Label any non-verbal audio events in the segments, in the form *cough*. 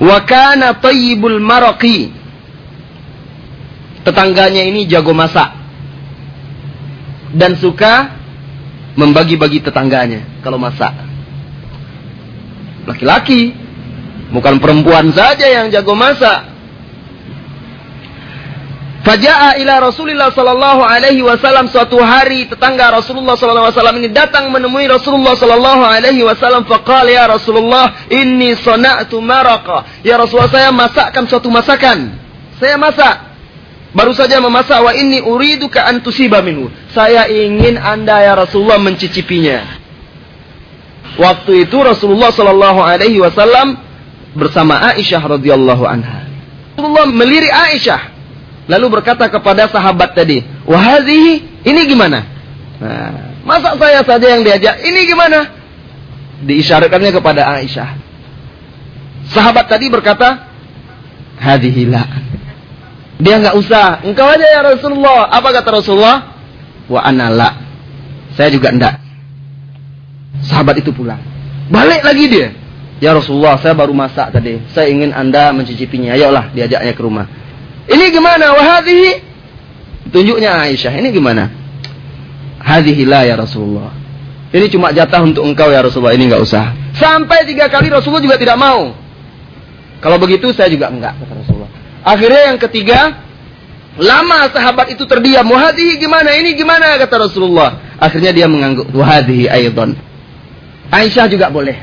Wa kana tayyibul maraqi. Tetangganya ini jago masak. Dan suka membagi-bagi tetangganya kalau masak. Laki-laki, bukan perempuan saja yang jago masak. Faja'a ila Rasulullah sallallahu alaihi wasallam suatu hari tetangga Rasulullah sallallahu alaihi wasallam ini datang menemui Rasulullah sallallahu alaihi wasallam faqala ya Rasulullah inni sana'tu maraqa. Ya Rasulullah saya masakkan suatu masakan. Saya masak. Baru saja memasak wa inni uriduka an tusiba minhu. Saya ingin Anda ya Rasulullah mencicipinya. Waktu itu Rasulullah sallallahu alaihi wasallam bersama Aisyah radhiyallahu anha. Rasulullah melirik Aisyah Lalu berkata kepada sahabat tadi, Wahazihi, ini gimana? Nah, masa saya saja yang diajak, ini gimana? Diisyaratkannya kepada Aisyah. Sahabat tadi berkata, Hadihilah. Dia nggak usah, engkau aja ya Rasulullah. Apa kata Rasulullah? Wa anala. Saya juga enggak. Sahabat itu pulang. Balik lagi dia. Ya Rasulullah, saya baru masak tadi. Saya ingin Anda mencicipinya. Ayolah, diajaknya ke rumah. Ini gimana? Wahadihi. Tunjuknya Aisyah. Ini gimana? Hadihi ya Rasulullah. Ini cuma jatah untuk engkau ya Rasulullah. Ini nggak usah. Sampai tiga kali Rasulullah juga tidak mau. Kalau begitu saya juga enggak kata Rasulullah. Akhirnya yang ketiga, lama sahabat itu terdiam. Wahadihi gimana? Ini gimana kata Rasulullah. Akhirnya dia mengangguk. Wahadihi aydan. Aisyah juga boleh.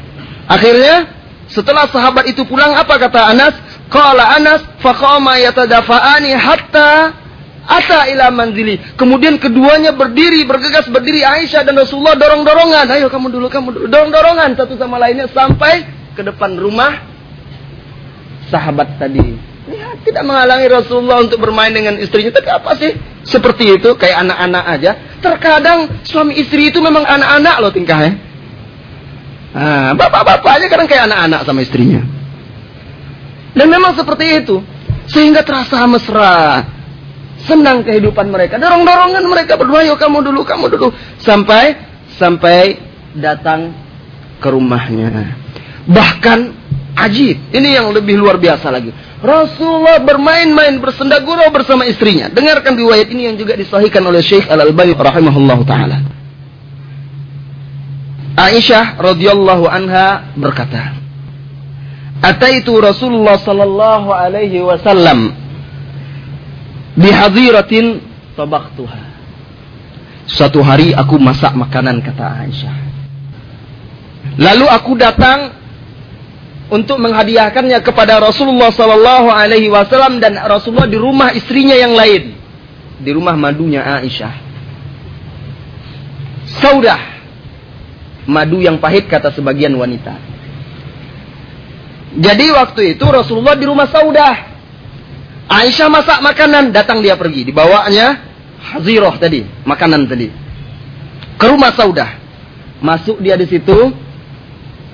Akhirnya setelah sahabat itu pulang apa kata Anas? Qala Anas faqama yatadafa'ani hatta ata ila manzili. Kemudian keduanya berdiri, bergegas berdiri Aisyah dan Rasulullah dorong-dorongan. Ayo kamu dulu, kamu dulu. Dorong-dorongan satu sama lainnya sampai ke depan rumah sahabat tadi. Lihat, tidak menghalangi Rasulullah untuk bermain dengan istrinya. Tapi apa sih? Seperti itu, kayak anak-anak aja. Terkadang suami istri itu memang anak-anak loh tingkahnya. Nah, bapak-bapak aja kadang kayak anak-anak sama istrinya. Dan memang seperti itu. Sehingga terasa mesra. Senang kehidupan mereka. Dorong-dorongan mereka berdua, yuk kamu dulu, kamu dulu. Sampai, sampai datang ke rumahnya. Bahkan ajib. Ini yang lebih luar biasa lagi. Rasulullah bermain-main bersenda gurau bersama istrinya. Dengarkan riwayat ini yang juga disahihkan oleh Syekh Al-Albani rahimahullah taala. Aisyah radhiyallahu anha berkata, Ataitu Rasulullah sallallahu alaihi wasallam bihadiratin tabaqtuha. Suatu hari aku masak makanan kata Aisyah. Lalu aku datang untuk menghadiahkannya kepada Rasulullah sallallahu alaihi wasallam dan Rasulullah di rumah istrinya yang lain. Di rumah madunya Aisyah. Saudah. Madu yang pahit kata sebagian wanita. Jadi waktu itu Rasulullah di rumah Saudah. Aisyah masak makanan, datang dia pergi. Dibawanya haziroh tadi, makanan tadi. Ke rumah Saudah. Masuk dia di situ.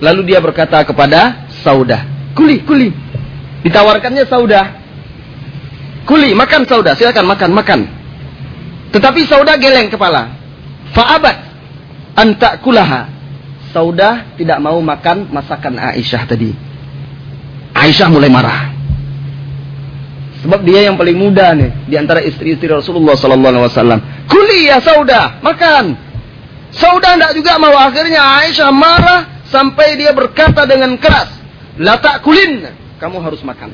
Lalu dia berkata kepada Saudah. Kuli, kuli. Ditawarkannya Saudah. Kuli, makan Saudah. Silakan makan, makan. Tetapi Saudah geleng kepala. Fa'abat. Anta kulaha. Saudah tidak mau makan masakan Aisyah tadi. Aisyah mulai marah. Sebab dia yang paling muda nih di antara istri-istri Rasulullah sallallahu alaihi wasallam. Kuli ya Sauda, makan. Sauda tidak juga mau akhirnya Aisyah marah sampai dia berkata dengan keras, "La kulin, kamu harus makan."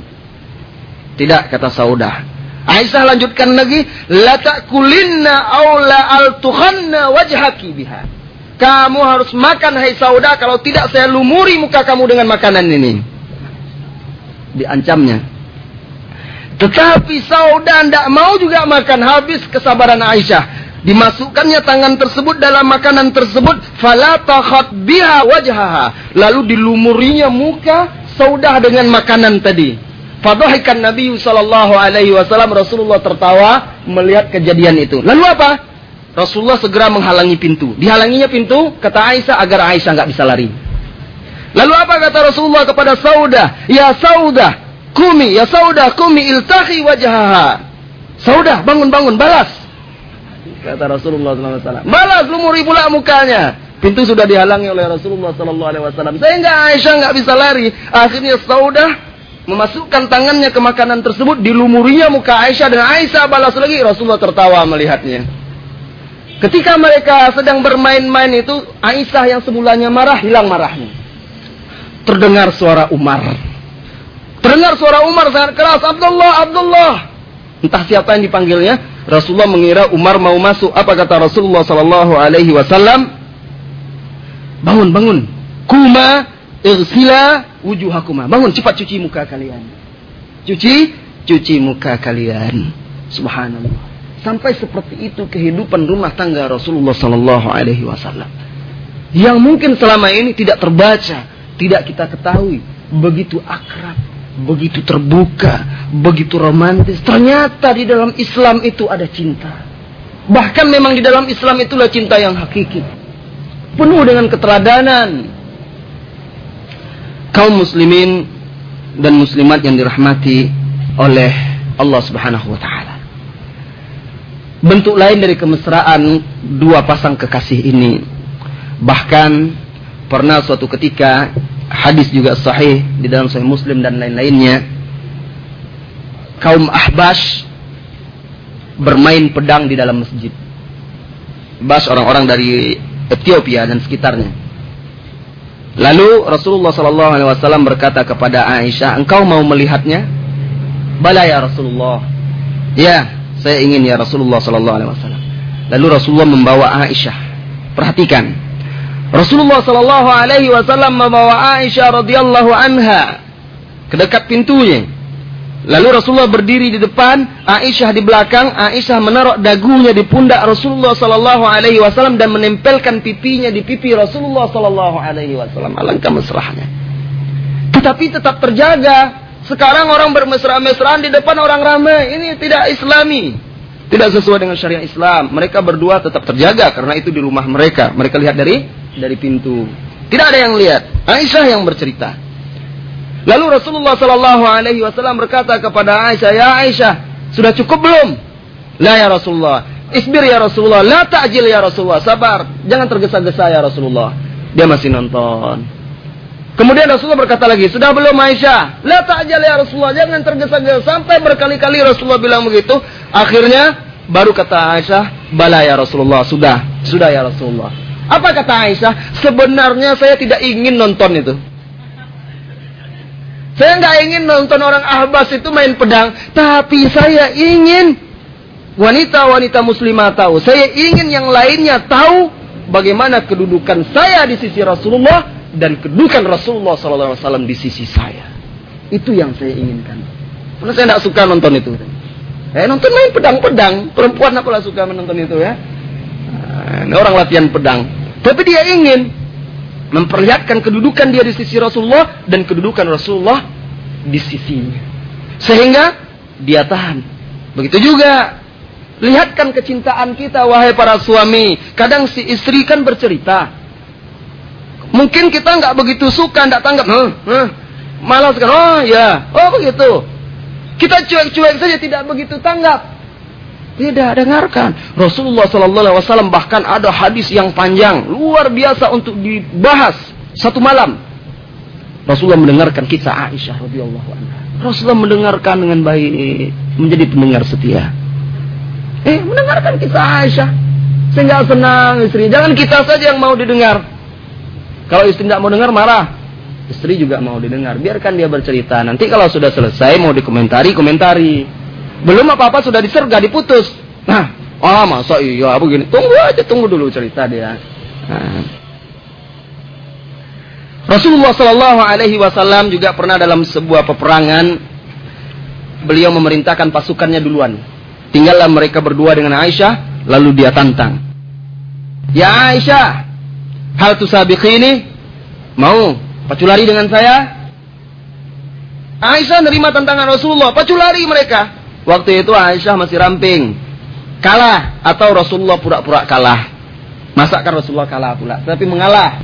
Tidak kata Sauda. Aisyah lanjutkan lagi, "La ta'kulinna aw la altuhanna wajhaki biha." Kamu harus makan hai Sauda kalau tidak saya lumuri muka kamu dengan makanan ini diancamnya. Tetapi Sauda tidak mau juga makan habis kesabaran Aisyah. Dimasukkannya tangan tersebut dalam makanan tersebut. Biha wajhaha. Lalu dilumurinya muka Saudah dengan makanan tadi. Fadhahikan Nabi sallallahu alaihi wasallam Rasulullah tertawa melihat kejadian itu. Lalu apa? Rasulullah segera menghalangi pintu. Dihalanginya pintu kata Aisyah agar Aisyah nggak bisa lari. Lalu apa kata Rasulullah kepada Saudah? Ya Saudah, kumi, ya Saudah, kumi iltahi wajahaha. Saudah, bangun-bangun, balas. Kata Rasulullah SAW. Balas, lumuri pula mukanya. Pintu sudah dihalangi oleh Rasulullah SAW. Sehingga Aisyah nggak bisa lari. Akhirnya Saudah memasukkan tangannya ke makanan tersebut, dilumurinya muka Aisyah dan Aisyah balas lagi. Rasulullah tertawa melihatnya. Ketika mereka sedang bermain-main itu, Aisyah yang semulanya marah, hilang marahnya. Terdengar suara Umar. Terdengar suara Umar sangat keras, Abdullah, Abdullah. Entah siapa yang dipanggilnya, Rasulullah mengira Umar mau masuk. Apa kata Rasulullah sallallahu alaihi wasallam? Bangun, bangun. Kuma irsila wujuhakuma. Bangun cepat cuci muka kalian. Cuci, cuci muka kalian. Subhanallah. Sampai seperti itu kehidupan rumah tangga Rasulullah sallallahu alaihi wasallam. Yang mungkin selama ini tidak terbaca, tidak kita ketahui, begitu akrab, begitu terbuka, begitu romantis. Ternyata di dalam Islam itu ada cinta. Bahkan memang di dalam Islam itulah cinta yang hakiki. Penuh dengan keteladanan, kaum muslimin dan muslimat yang dirahmati oleh Allah Subhanahu wa taala. Bentuk lain dari kemesraan dua pasang kekasih ini bahkan pernah suatu ketika hadis juga sahih di dalam sahih Muslim dan lain-lainnya kaum Ahbash bermain pedang di dalam masjid. Bas orang-orang dari Ethiopia dan sekitarnya. Lalu Rasulullah Wasallam berkata kepada Aisyah, engkau mau melihatnya? Bala ya Rasulullah. Ya, saya ingin ya Rasulullah Wasallam. Lalu Rasulullah membawa Aisyah. Perhatikan, Rasulullah Sallallahu Alaihi Wasallam membawa Aisyah radhiyallahu anha ke dekat pintunya. Lalu Rasulullah berdiri di depan, Aisyah di belakang. Aisyah menaruh dagunya di pundak Rasulullah Sallallahu Alaihi Wasallam dan menempelkan pipinya di pipi Rasulullah Sallallahu Alaihi Wasallam. Alangkah mesrahnya. Tetapi tetap terjaga. Sekarang orang bermesra-mesraan di depan orang ramai. Ini tidak Islami. Tidak sesuai dengan syariat Islam. Mereka berdua tetap terjaga karena itu di rumah mereka. Mereka lihat dari dari pintu. Tidak ada yang lihat. Aisyah yang bercerita. Lalu Rasulullah Sallallahu Alaihi Wasallam berkata kepada Aisyah, ya Aisyah, sudah cukup belum? La ya Rasulullah. Isbir ya Rasulullah. La ta'jil ya Rasulullah. Sabar. Jangan tergesa-gesa ya Rasulullah. Dia masih nonton. Kemudian Rasulullah berkata lagi, sudah belum Aisyah? La ta'jil ya Rasulullah. Jangan tergesa-gesa. Sampai berkali-kali Rasulullah bilang begitu. Akhirnya baru kata Aisyah, bala ya Rasulullah. Sudah. Sudah ya Rasulullah. Apa kata Aisyah? Sebenarnya saya tidak ingin nonton itu. Saya nggak ingin nonton orang ahbas itu main pedang, tapi saya ingin wanita-wanita muslimah tahu. Saya ingin yang lainnya tahu bagaimana kedudukan saya di sisi Rasulullah dan kedudukan Rasulullah SAW di sisi saya. Itu yang saya inginkan. Karena saya tidak suka nonton itu. Eh nonton main pedang-pedang. Perempuan apalah suka menonton itu ya. Nah, ini orang latihan pedang. Tapi dia ingin memperlihatkan kedudukan dia di sisi Rasulullah dan kedudukan Rasulullah di sisinya. Sehingga dia tahan. Begitu juga lihatkan kecintaan kita wahai para suami. Kadang si istri kan bercerita. Mungkin kita nggak begitu suka, nggak tanggap. Huh, huh. Malas kan? Oh ya, oh begitu. Kita cuek-cuek saja tidak begitu tanggap. Tidak dengarkan. Rasulullah Sallallahu Alaihi Wasallam bahkan ada hadis yang panjang, luar biasa untuk dibahas satu malam. Rasulullah mendengarkan kisah Aisyah radhiyallahu anha. Rasulullah mendengarkan dengan baik, menjadi pendengar setia. Eh, mendengarkan kisah Aisyah. Sehingga senang istri. Jangan kita saja yang mau didengar. Kalau istri tidak mau dengar marah. Istri juga mau didengar. Biarkan dia bercerita. Nanti kalau sudah selesai mau dikomentari, komentari. Belum apa-apa sudah diserga, diputus. Nah, oh masa iya begini. Tunggu aja, tunggu dulu cerita dia. Nah. Rasulullah Shallallahu Alaihi Wasallam juga pernah dalam sebuah peperangan beliau memerintahkan pasukannya duluan. Tinggallah mereka berdua dengan Aisyah, lalu dia tantang. Ya Aisyah, hal ini Mau pacu lari dengan saya? Aisyah nerima tantangan Rasulullah, pacu lari mereka. Waktu itu Aisyah masih ramping. Kalah atau Rasulullah pura-pura kalah. Masakan Rasulullah kalah pula, tapi mengalah.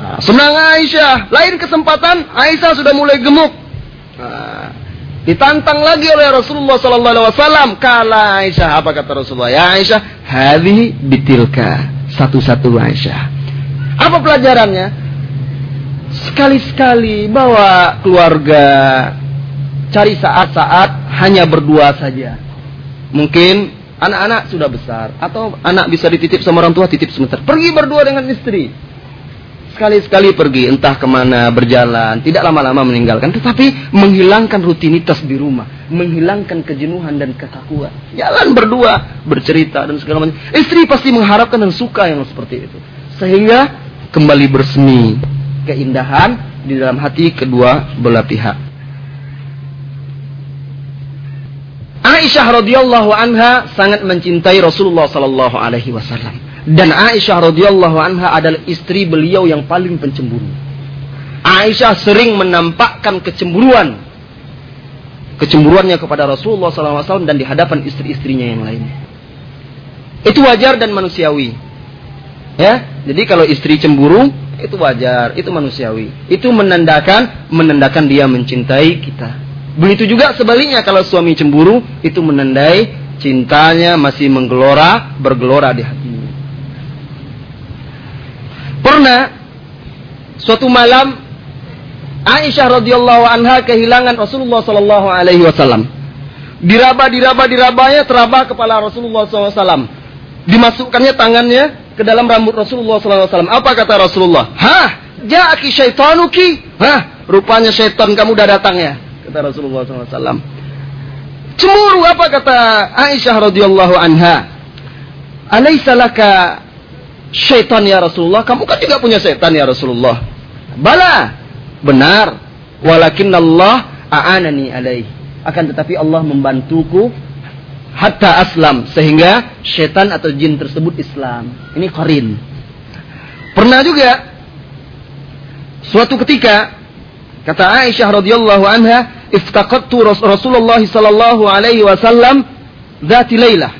Nah, senang Aisyah. Lain kesempatan Aisyah sudah mulai gemuk. Nah, ditantang lagi oleh Rasulullah Wasallam. Kalah Aisyah. Apa kata Rasulullah? Ya Aisyah, hadhi bitilka. Satu-satu Aisyah. Apa pelajarannya? Sekali-sekali bawa keluarga, cari saat-saat hanya berdua saja. Mungkin anak-anak sudah besar atau anak bisa dititip sama orang tua titip sebentar. Pergi berdua dengan istri. Sekali-sekali pergi entah ke mana berjalan, tidak lama-lama meninggalkan, tetapi menghilangkan rutinitas di rumah, menghilangkan kejenuhan dan kekakuan. Jalan berdua, bercerita dan segala macam. Istri pasti mengharapkan dan suka yang seperti itu. Sehingga kembali bersemi keindahan di dalam hati kedua belah pihak. Aisyah radhiyallahu anha sangat mencintai Rasulullah sallallahu alaihi wasallam dan Aisyah radhiyallahu anha adalah istri beliau yang paling pencemburu. Aisyah sering menampakkan kecemburuan kecemburuannya kepada Rasulullah SAW dan di hadapan istri-istrinya yang lain. Itu wajar dan manusiawi. Ya, jadi kalau istri cemburu itu wajar, itu manusiawi. Itu menandakan menandakan dia mencintai kita. Begitu juga sebaliknya kalau suami cemburu itu menandai cintanya masih menggelora, bergelora di hatinya. Pernah suatu malam Aisyah radhiyallahu anha kehilangan Rasulullah sallallahu alaihi wasallam. Diraba diraba dirabanya teraba kepala Rasulullah SAW. Dimasukkannya tangannya ke dalam rambut Rasulullah SAW. Apa kata Rasulullah? Hah, ja'aki syaitanuki? Hah, rupanya syaitan kamu udah datang ya kata Rasulullah SAW. Cemburu apa kata Aisyah radhiyallahu anha? Alaysa laka syaitan ya Rasulullah? Kamu kan juga punya setan ya Rasulullah. Bala. Benar. Walakin Allah a'anani alaih. Akan tetapi Allah membantuku hatta aslam sehingga syaitan atau jin tersebut Islam. Ini qarin. Pernah juga suatu ketika kata Aisyah radhiyallahu anha iftaqattu Rasulullah sallallahu alaihi wasallam dzati lailah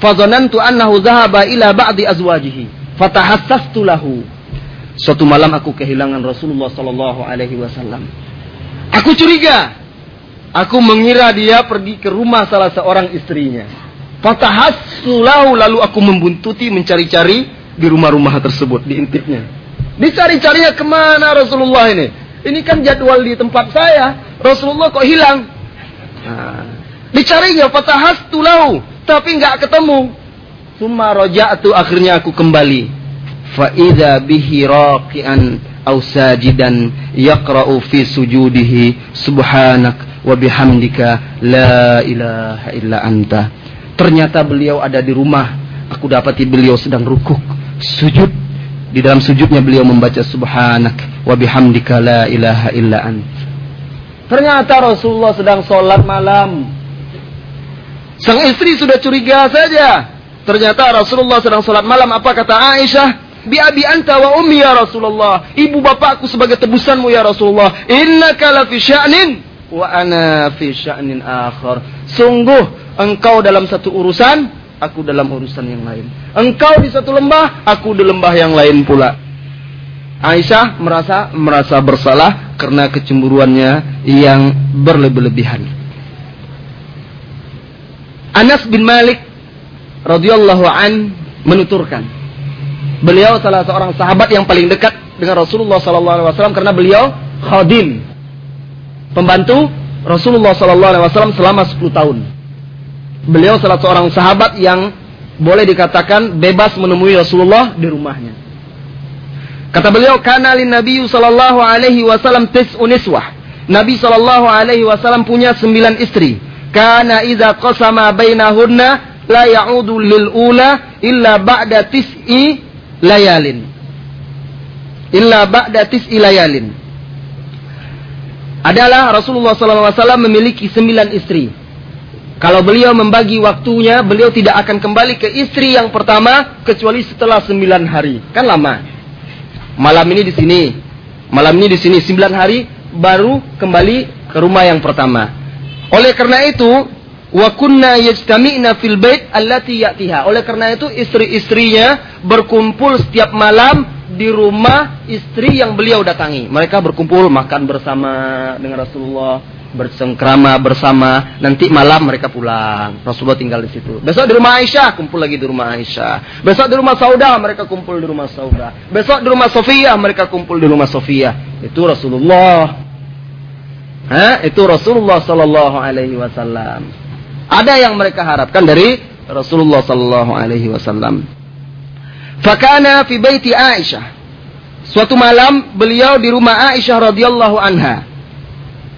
fadhanantu annahu dhahaba ila ba'di azwajihi. Fatahassastu lahu. Suatu malam aku kehilangan Rasulullah sallallahu alaihi wasallam. Aku curiga aku mengira dia pergi ke rumah salah seorang istrinya fatahasstu lahu lalu aku membuntuti mencari-cari di rumah-rumah tersebut diintipnya dicari-carinya ke mana Rasulullah ini ini kan jadwal di tempat saya Rasulullah kok hilang. Nah, fatahas tulau, tapi nggak ketemu. Summa roja'tu akhirnya aku kembali. Fa'idha bihi raqian aw sajidan yaqra'u fi sujudihi subhanak wa bihamdika la ilaha illa anta. Ternyata beliau ada di rumah. Aku dapati beliau sedang rukuk, sujud. Di dalam sujudnya beliau membaca subhanak wa bihamdika la ilaha illa anta. Ternyata Rasulullah sedang sholat malam. Sang istri sudah curiga saja. Ternyata Rasulullah sedang sholat malam. Apa kata Aisyah? Bi abi anta wa ummi ya Rasulullah. Ibu bapakku sebagai tebusanmu ya Rasulullah. Inna kala fi sya'nin wa ana fi sya'nin akhar. Sungguh engkau dalam satu urusan, aku dalam urusan yang lain. Engkau di satu lembah, aku di lembah yang lain pula. Aisyah merasa merasa bersalah karena kecemburuannya yang berlebih-lebihan. Anas bin Malik radhiyallahu an menuturkan beliau salah seorang sahabat yang paling dekat dengan Rasulullah sallallahu alaihi wasallam karena beliau khadim pembantu Rasulullah sallallahu alaihi wasallam selama 10 tahun. Beliau salah seorang sahabat yang boleh dikatakan bebas menemui Rasulullah di rumahnya. Kata beliau, "Kana lin Nabi sallallahu alaihi wasallam tis'un niswah." Nabi sallallahu alaihi wasallam punya sembilan istri. Kana idza qasama bainahunna la ya'udu lil ula illa ba'da tis'i layalin. Illa ba'da tis'i layalin. Adalah Rasulullah wasallam memiliki sembilan istri. Kalau beliau membagi waktunya, beliau tidak akan kembali ke istri yang pertama kecuali setelah sembilan hari. Kan lama. Malam ini di sini. Malam ini di sini. Sembilan hari baru kembali ke rumah yang pertama. Oleh karena itu, wa kunna yajtami'na fil bait allati ya'tiha. Oleh karena itu istri-istrinya berkumpul setiap malam di rumah istri yang beliau datangi. Mereka berkumpul makan bersama dengan Rasulullah, bersengkrama bersama. Nanti malam mereka pulang. Rasulullah tinggal di situ. Besok di rumah Aisyah, kumpul lagi di rumah Aisyah. Besok di rumah Sauda, mereka kumpul di rumah Sauda. Besok di rumah Sofia, mereka kumpul di rumah Sofia. Itu Rasulullah. Ha? Itu Rasulullah sallallahu alaihi wasallam. Ada yang mereka harapkan dari Rasulullah sallallahu alaihi wasallam. Fakana fi baiti Aisyah. Suatu malam beliau di rumah Aisyah radhiyallahu anha.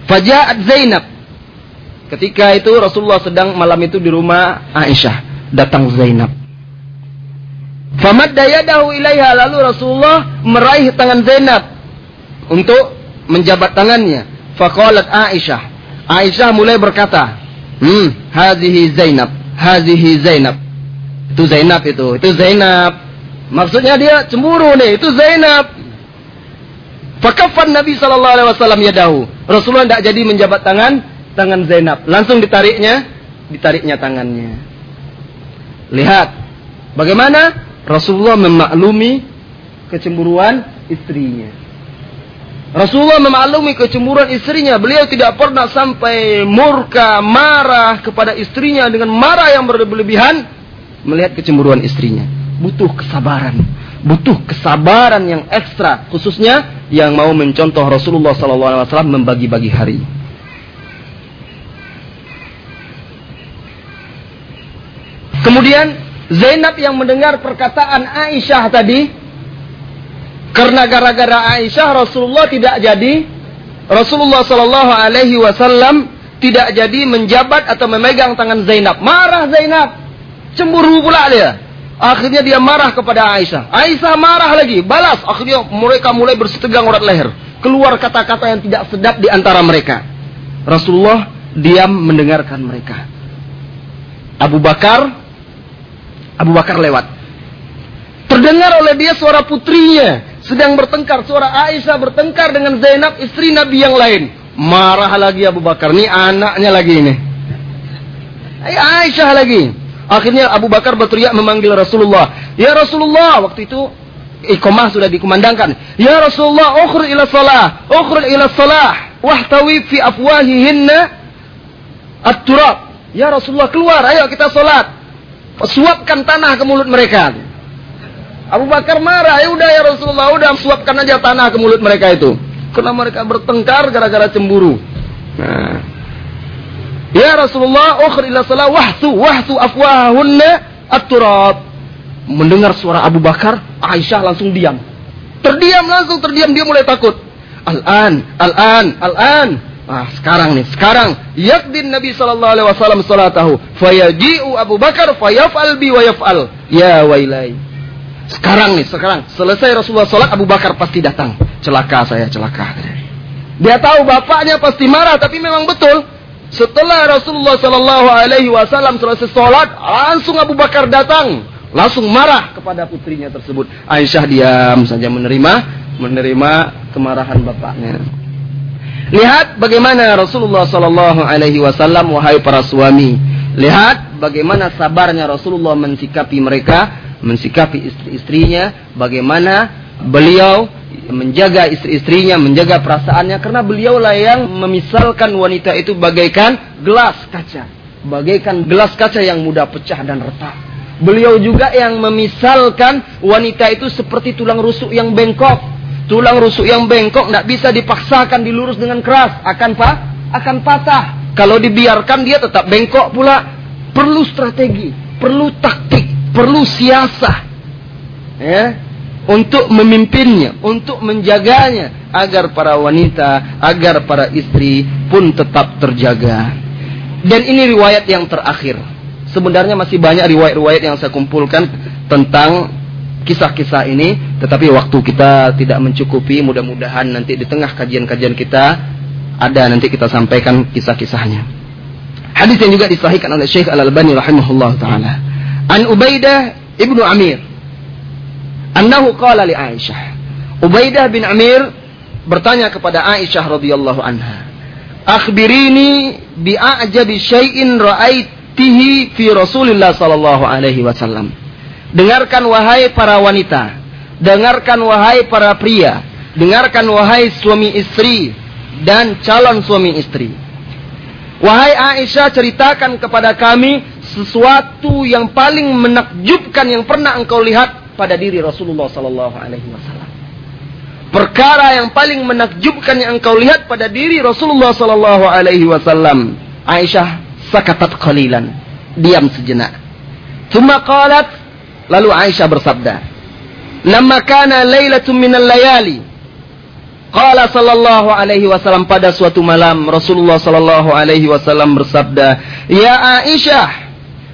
Faja'at Zainab. Ketika itu Rasulullah sedang malam itu di rumah Aisyah. Datang Zainab. Famadda yadahu ilaiha lalu Rasulullah meraih tangan Zainab untuk menjabat tangannya. Faqalat Aisyah. Aisyah mulai berkata, "Hmm, hadhihi Zainab, hadhihi Zainab." Itu Zainab itu, itu Zainab. Maksudnya dia cemburu nih, itu Zainab. Fakafan Nabi sallallahu alaihi wasallam yadahu. Rasulullah tidak jadi menjabat tangan tangan Zainab, langsung ditariknya, ditariknya tangannya. Lihat bagaimana Rasulullah memaklumi kecemburuan istrinya. Rasulullah memaklumi kecemburuan istrinya. Beliau tidak pernah sampai murka, marah kepada istrinya dengan marah yang berlebihan melihat kecemburuan istrinya. Butuh kesabaran. Butuh kesabaran yang ekstra. Khususnya yang mau mencontoh Rasulullah SAW membagi-bagi hari. Kemudian Zainab yang mendengar perkataan Aisyah tadi karena gara-gara Aisyah Rasulullah tidak jadi Rasulullah Shallallahu Alaihi Wasallam tidak jadi menjabat atau memegang tangan Zainab. Marah Zainab, cemburu pula dia. Akhirnya dia marah kepada Aisyah. Aisyah marah lagi, balas. Akhirnya mereka mulai bersetegang urat leher. Keluar kata-kata yang tidak sedap di antara mereka. Rasulullah diam mendengarkan mereka. Abu Bakar, Abu Bakar lewat. Terdengar oleh dia suara putrinya sedang bertengkar. Suara Aisyah bertengkar dengan Zainab, istri Nabi yang lain. Marah lagi Abu Bakar. Ini anaknya lagi ini. Aisyah lagi. Akhirnya Abu Bakar berteriak memanggil Rasulullah. Ya Rasulullah, waktu itu ikomah sudah dikumandangkan. Ya Rasulullah, ukhruj ila salah, ukhruj ila salah, wahtawi fi afwahihinna at-turab. Ya Rasulullah, keluar, ayo kita salat. Suapkan tanah ke mulut mereka. Abu Bakar marah, ya udah ya Rasulullah, udah suapkan aja tanah ke mulut mereka itu. Karena mereka bertengkar gara-gara cemburu. Nah. Ya Rasulullah, ukhir ila salah wahsu wahsu afwahunna at-turab. Mendengar suara Abu Bakar, Aisyah langsung diam. Terdiam langsung terdiam dia mulai takut. Al-an, al-an, al-an. Ah, sekarang nih, sekarang yakdin Nabi sallallahu alaihi wasallam salatahu, fayaji'u Abu Bakar fayaf'al bi wa yaf'al. Ya wailai. Sekarang nih, sekarang. Selesai Rasulullah sholat, Abu Bakar pasti datang. Celaka saya, celaka. Dia tahu bapaknya pasti marah, tapi memang betul. Setelah Rasulullah Shallallahu Alaihi Wasallam selesai sholat, langsung Abu Bakar datang, langsung marah kepada putrinya tersebut. Aisyah diam saja menerima, menerima kemarahan bapaknya. Lihat bagaimana Rasulullah Shallallahu Alaihi Wasallam, wahai para suami, lihat bagaimana sabarnya Rasulullah mensikapi mereka mensikapi istri-istrinya, bagaimana beliau menjaga istri-istrinya, menjaga perasaannya karena beliaulah yang memisalkan wanita itu bagaikan gelas kaca, bagaikan gelas kaca yang mudah pecah dan retak. Beliau juga yang memisalkan wanita itu seperti tulang rusuk yang bengkok. Tulang rusuk yang bengkok tidak bisa dipaksakan dilurus dengan keras, akan pak, akan patah. Kalau dibiarkan dia tetap bengkok pula. Perlu strategi, perlu taktik, perlu siasah ya untuk memimpinnya, untuk menjaganya agar para wanita, agar para istri pun tetap terjaga. Dan ini riwayat yang terakhir. Sebenarnya masih banyak riwayat-riwayat yang saya kumpulkan tentang kisah-kisah ini, tetapi waktu kita tidak mencukupi. Mudah-mudahan nanti di tengah kajian-kajian kita ada nanti kita sampaikan kisah-kisahnya. Hadis yang juga disahihkan oleh Syekh Al-Albani rahimahullah taala. An Ubaidah ibnu Amir. Annahu qala li Aisyah. Ubaidah bin Amir bertanya kepada Aisyah radhiyallahu anha. Akhbirini bi a'jabi syai'in ra'aitihi fi Rasulillah sallallahu alaihi wasallam. Dengarkan wahai para wanita, dengarkan wahai para pria, dengarkan wahai suami istri dan calon suami istri. Wahai Aisyah ceritakan kepada kami sesuatu yang paling menakjubkan yang pernah engkau lihat pada diri Rasulullah sallallahu alaihi wasallam. perkara yang paling menakjubkan yang engkau lihat pada diri Rasulullah sallallahu alaihi wasallam. Aisyah sakatat qalilan, diam sejenak. Thumma qalat, lalu Aisyah bersabda, "Lamma kana lailatun minal layali" Qala sallallahu alaihi wasallam pada suatu malam Rasulullah sallallahu alaihi wasallam bersabda, "Ya Aisyah,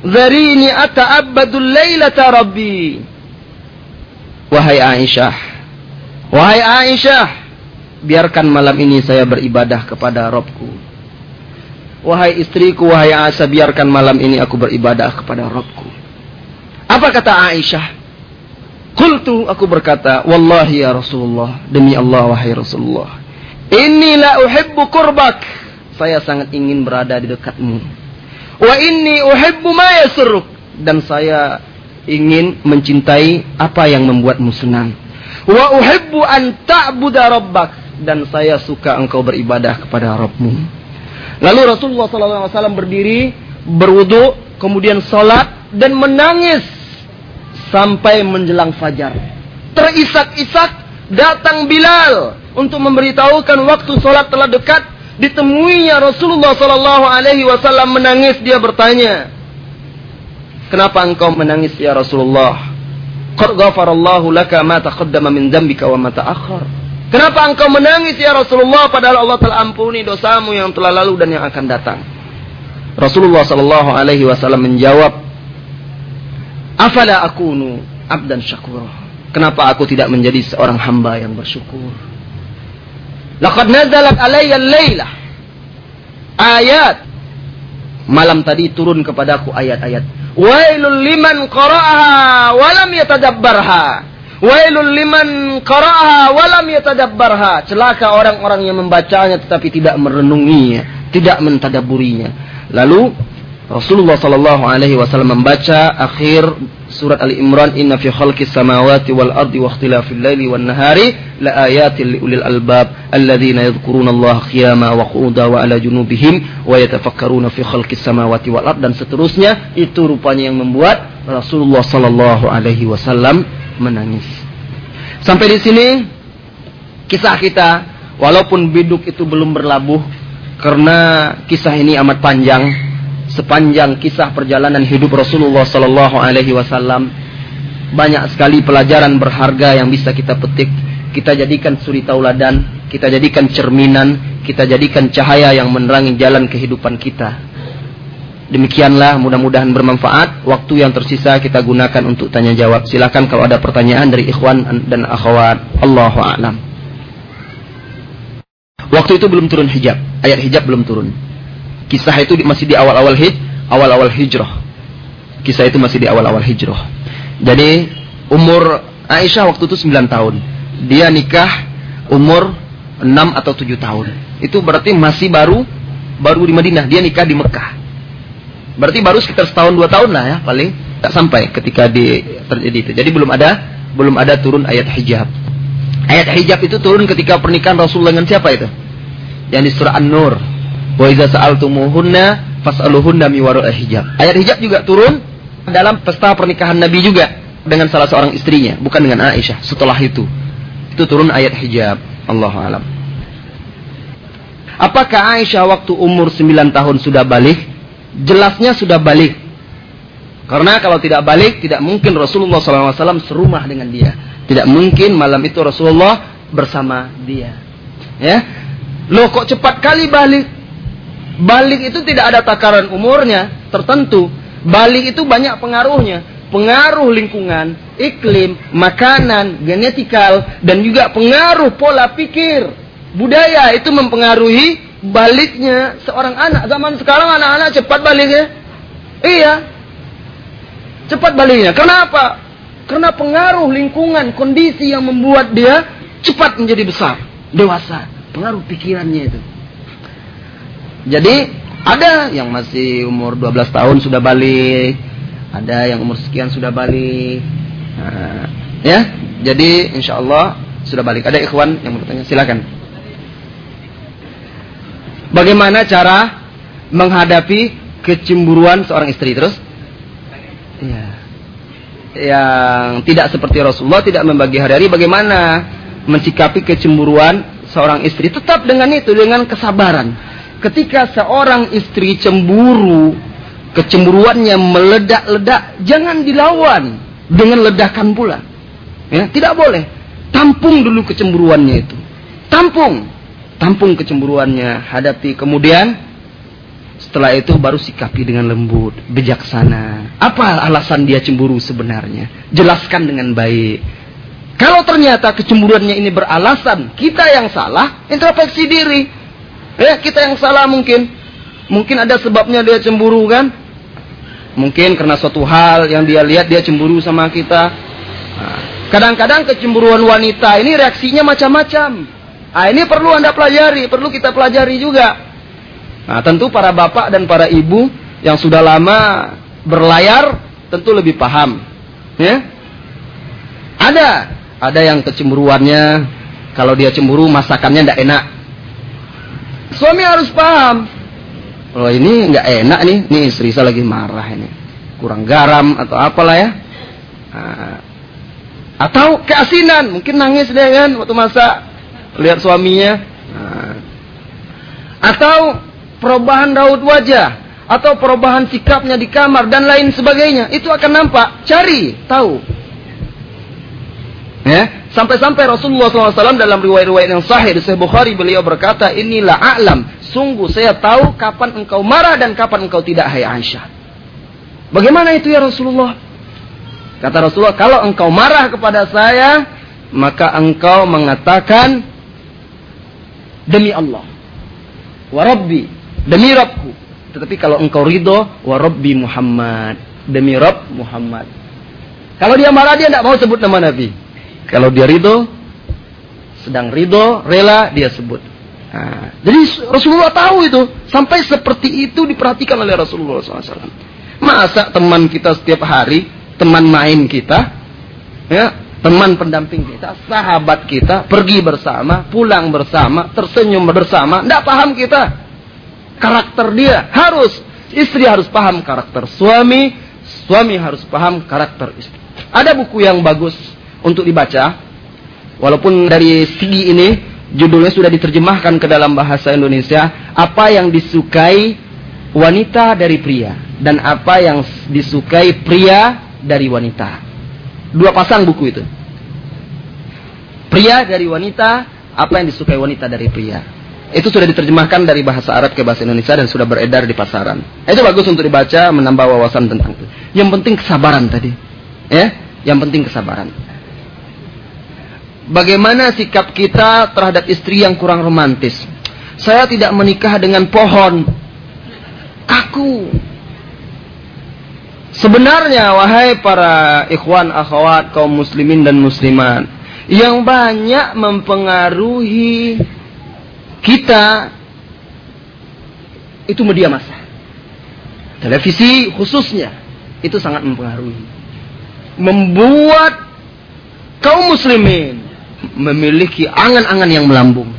zarini ata'abbadul lailata rabbi." Wahai Aisyah, Wahai Aisyah, biarkan malam ini saya beribadah kepada Robku. Wahai istriku, wahai Aisyah, biarkan malam ini aku beribadah kepada Robku. Apa kata Aisyah? Kultu aku berkata, Wallahi ya Rasulullah, demi Allah wahai Rasulullah. Inilah uhibbu kurbak. Saya sangat ingin berada di dekatmu. Wa inni uhibbu ma yasurruk. Dan saya ingin mencintai apa yang membuatmu senang. Wa uhibbu an ta'buda rabbak dan saya suka engkau beribadah kepada Rabbmu. Lalu Rasulullah SAW berdiri, berwudu, kemudian salat dan menangis sampai menjelang fajar. Terisak-isak datang Bilal untuk memberitahukan waktu salat telah dekat. Ditemuinya Rasulullah Wasallam menangis. Dia bertanya, Kenapa engkau menangis ya Rasulullah? Qad ghafarallahu laka ma taqaddama min dzambika wa ma ta'akhkhar. Kenapa engkau menangis ya Rasulullah padahal Allah telah ampuni dosamu yang telah lalu dan yang akan datang? Rasulullah sallallahu alaihi wasallam menjawab, "Afala akunu abdan syakur?" Kenapa aku tidak menjadi seorang hamba yang bersyukur? Laqad nazalat alayya al-lailah ayat malam tadi turun kepadaku ayat-ayat Wailul liman qara'aha walam yatadabbarha. Wailul liman qara'aha walam yatadabbarha. Celaka orang-orang yang membacanya tetapi tidak merenunginya, tidak mentadaburinya. Lalu Rasulullah sallallahu alaihi wasallam membaca akhir surat Ali Imran inna fi khalqis samawati wal ardi wa ikhtilafil laili wan nahari la ayatin li ulil albab alladzina yadhkuruna Allah qiyama wa qu'uda wa ala junubihim wa yatafakkaruna fi khalqis samawati wal ardi dan seterusnya itu rupanya yang membuat Rasulullah sallallahu alaihi wasallam menangis. Sampai di sini kisah kita walaupun biduk itu belum berlabuh karena kisah ini amat panjang sepanjang kisah perjalanan hidup Rasulullah Sallallahu Alaihi Wasallam banyak sekali pelajaran berharga yang bisa kita petik. Kita jadikan suri tauladan kita jadikan cerminan kita jadikan cahaya yang menerangi jalan kehidupan kita. Demikianlah mudah-mudahan bermanfaat. Waktu yang tersisa kita gunakan untuk tanya jawab. Silakan kalau ada pertanyaan dari ikhwan dan akhwat. Allahu a'lam. Waktu itu belum turun hijab. Ayat hijab belum turun Kisah itu masih di awal-awal hij, awal-awal hijrah. Kisah itu masih di awal-awal hijrah. Jadi umur Aisyah waktu itu 9 tahun. Dia nikah umur 6 atau 7 tahun. Itu berarti masih baru baru di Madinah. Dia nikah di Mekah. Berarti baru sekitar setahun dua tahun lah ya paling tak sampai ketika di terjadi itu. Jadi belum ada belum ada turun ayat hijab. Ayat hijab itu turun ketika pernikahan Rasul dengan siapa itu? Yang di surah An-Nur Wa idza sa'altumuhunna fas'aluhunna mi wara'i hijab. Ayat hijab juga turun dalam pesta pernikahan Nabi juga dengan salah seorang istrinya, bukan dengan Aisyah. Setelah itu, itu turun ayat hijab. Allahu alam. Apakah Aisyah waktu umur 9 tahun sudah balik? Jelasnya sudah balik. Karena kalau tidak balik, tidak mungkin Rasulullah SAW serumah dengan dia. Tidak mungkin malam itu Rasulullah bersama dia. Ya, Loh kok cepat kali balik? Balik itu tidak ada takaran umurnya tertentu. Balik itu banyak pengaruhnya. Pengaruh lingkungan, iklim, makanan, genetikal, dan juga pengaruh pola pikir. Budaya itu mempengaruhi baliknya seorang anak. Zaman sekarang anak-anak cepat baliknya. Iya. Cepat baliknya. Kenapa? Karena pengaruh lingkungan, kondisi yang membuat dia cepat menjadi besar, dewasa. Pengaruh pikirannya itu. Jadi ada yang masih umur 12 tahun sudah balik, ada yang umur sekian sudah balik. Nah, ya, jadi insya Allah sudah balik. Ada ikhwan yang bertanya, silakan. Bagaimana cara menghadapi kecemburuan seorang istri terus? Ya. Yang tidak seperti Rasulullah tidak membagi hari-hari bagaimana? mencikapi kecemburuan seorang istri tetap dengan itu dengan kesabaran. Ketika seorang istri cemburu, kecemburuannya meledak-ledak, jangan dilawan dengan ledakan pula. Ya, tidak boleh. Tampung dulu kecemburuannya itu. Tampung. Tampung kecemburuannya, hadapi. Kemudian setelah itu baru sikapi dengan lembut, bijaksana. Apa alasan dia cemburu sebenarnya? Jelaskan dengan baik. Kalau ternyata kecemburuannya ini beralasan kita yang salah, introspeksi diri. Ya, kita yang salah mungkin. Mungkin ada sebabnya dia cemburu kan? Mungkin karena suatu hal yang dia lihat dia cemburu sama kita. Nah, kadang-kadang kecemburuan wanita ini reaksinya macam-macam. Nah, ini perlu Anda pelajari, perlu kita pelajari juga. Nah, tentu para bapak dan para ibu yang sudah lama berlayar tentu lebih paham. Ya? Ada, ada yang kecemburuannya kalau dia cemburu masakannya tidak enak. Suami harus paham. Oh ini nggak enak nih, nih istri saya lagi marah ini, kurang garam atau apalah ya. Nah, atau keasinan, mungkin nangis dia kan waktu masak. Lihat suaminya. Nah, atau perubahan raut wajah. Atau perubahan sikapnya di kamar dan lain sebagainya. Itu akan nampak. Cari. Tahu. Ya sampai-sampai Rasulullah SAW dalam riwayat-riwayat yang sahih di Sahih Bukhari beliau berkata inilah a'lam sungguh saya tahu kapan engkau marah dan kapan engkau tidak hai Aisyah bagaimana itu ya Rasulullah kata Rasulullah kalau engkau marah kepada saya maka engkau mengatakan demi Allah wa Rabbi demi Rabbku. Tetapi kalau engkau ridho, wa Rabbi Muhammad. Demi Rabb Muhammad. Kalau dia marah dia tidak mau sebut nama Nabi. Kalau dia ridho, sedang ridho, rela dia sebut. Nah, jadi Rasulullah tahu itu. Sampai seperti itu diperhatikan oleh Rasulullah SAW. Masa teman kita setiap hari, teman main kita, ya, teman pendamping kita, sahabat kita, pergi bersama, pulang bersama, tersenyum bersama, tidak paham kita karakter dia. Harus. Istri harus paham karakter suami. Suami harus paham karakter istri. Ada buku yang bagus untuk dibaca. Walaupun dari segi ini judulnya sudah diterjemahkan ke dalam bahasa Indonesia. Apa yang disukai wanita dari pria. Dan apa yang disukai pria dari wanita. Dua pasang buku itu. Pria dari wanita, apa yang disukai wanita dari pria. Itu sudah diterjemahkan dari bahasa Arab ke bahasa Indonesia dan sudah beredar di pasaran. Itu bagus untuk dibaca, menambah wawasan tentang itu. Yang penting kesabaran tadi. Ya, yang penting kesabaran. Bagaimana sikap kita terhadap istri yang kurang romantis? Saya tidak menikah dengan pohon. Kaku. Sebenarnya wahai para ikhwan akhwat kaum muslimin dan muslimat yang banyak mempengaruhi kita itu media massa. Televisi khususnya itu sangat mempengaruhi. Membuat kaum muslimin memiliki angan-angan yang melambung.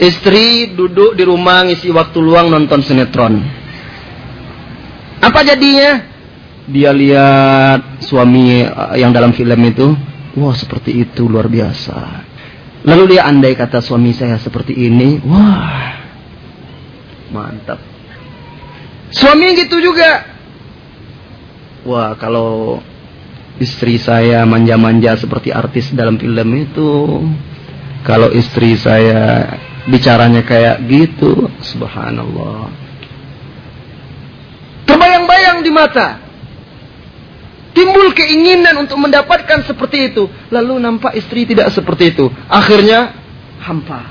Istri duduk di rumah ngisi waktu luang nonton sinetron. Apa jadinya? Dia lihat suami eh, yang dalam film itu, wah seperti itu luar biasa. Lalu dia andai kata suami saya seperti ini, wah, mantap. Suami gitu juga. Wah, kalau istri saya manja-manja seperti artis dalam film itu, kalau istri saya bicaranya kayak gitu, subhanallah. Terbayang-bayang di mata. Timbul keinginan untuk mendapatkan seperti itu. Lalu nampak istri tidak seperti itu. Akhirnya hampa.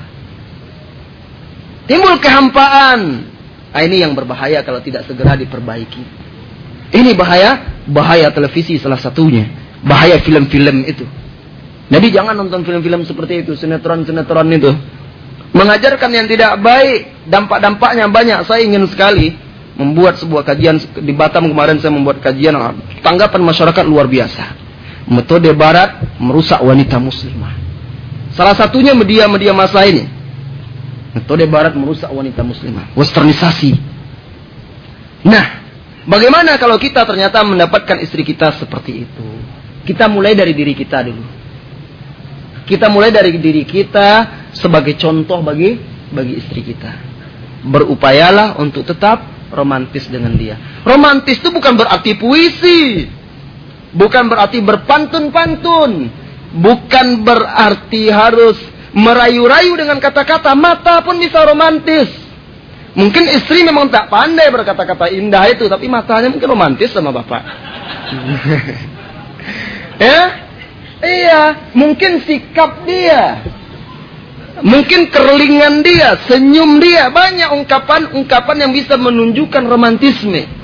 Timbul kehampaan. Nah, ini yang berbahaya kalau tidak segera diperbaiki. Ini bahaya, bahaya televisi salah satunya. Bahaya film-film itu. Jadi jangan nonton film-film seperti itu, sinetron-sinetron itu. Mengajarkan yang tidak baik, dampak-dampaknya banyak. Saya ingin sekali membuat sebuah kajian di Batam kemarin saya membuat kajian tanggapan masyarakat luar biasa. Metode barat merusak wanita muslimah. Salah satunya media-media masa ini. Metode barat merusak wanita muslimah. Westernisasi. Nah, bagaimana kalau kita ternyata mendapatkan istri kita seperti itu? Kita mulai dari diri kita dulu. Kita mulai dari diri kita sebagai contoh bagi bagi istri kita. Berupayalah untuk tetap romantis dengan dia. Romantis itu bukan berarti puisi. Bukan berarti berpantun-pantun. Bukan berarti harus merayu-rayu dengan kata-kata. Mata pun bisa romantis. Mungkin istri memang tak pandai berkata-kata indah itu. Tapi matanya mungkin romantis sama bapak. *laughs* ya? Iya. Mungkin sikap dia. Mungkin kerlingan dia, senyum dia, banyak ungkapan-ungkapan yang bisa menunjukkan romantisme.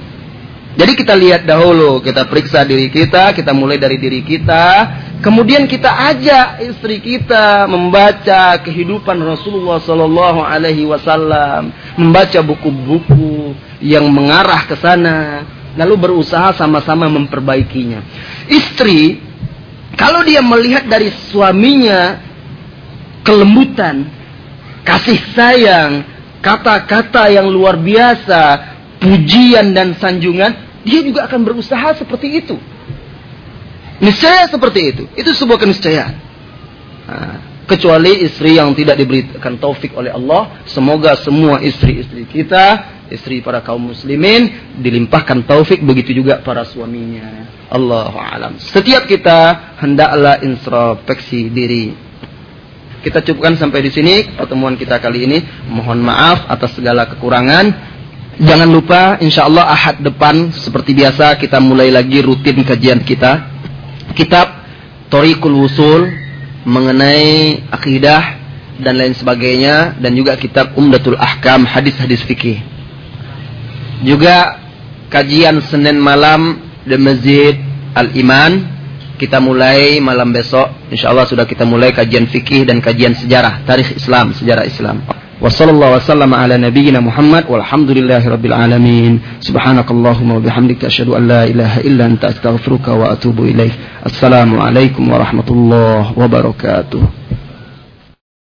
Jadi kita lihat dahulu, kita periksa diri kita, kita mulai dari diri kita, kemudian kita ajak istri kita membaca kehidupan Rasulullah Sallallahu Alaihi Wasallam, membaca buku-buku yang mengarah ke sana, lalu berusaha sama-sama memperbaikinya. Istri, kalau dia melihat dari suaminya kelembutan, kasih sayang, kata-kata yang luar biasa, pujian dan sanjungan, dia juga akan berusaha seperti itu. Niscaya seperti itu. Itu sebuah keniscayaan. Nah, kecuali istri yang tidak diberikan taufik oleh Allah, semoga semua istri-istri kita, istri para kaum muslimin dilimpahkan taufik begitu juga para suaminya. Allahu alam. Setiap kita hendaklah introspeksi diri kita cukupkan sampai di sini pertemuan kita kali ini. Mohon maaf atas segala kekurangan. Jangan lupa insya Allah ahad depan seperti biasa kita mulai lagi rutin kajian kita. Kitab Torikul Wusul mengenai akidah dan lain sebagainya dan juga kitab Umdatul Ahkam hadis-hadis fikih. Juga kajian Senin malam di Masjid Al-Iman kita mulai malam besok. Insya Allah sudah kita mulai kajian fikih dan kajian sejarah, tarikh Islam, sejarah Islam. Wassallallahu wasallam ala nabiyyina Muhammad walhamdulillahi rabbil alamin. Subhanakallahumma wa bihamdika asyhadu an la ilaha illa anta astaghfiruka wa atubu ilaik. Assalamualaikum warahmatullahi wabarakatuh.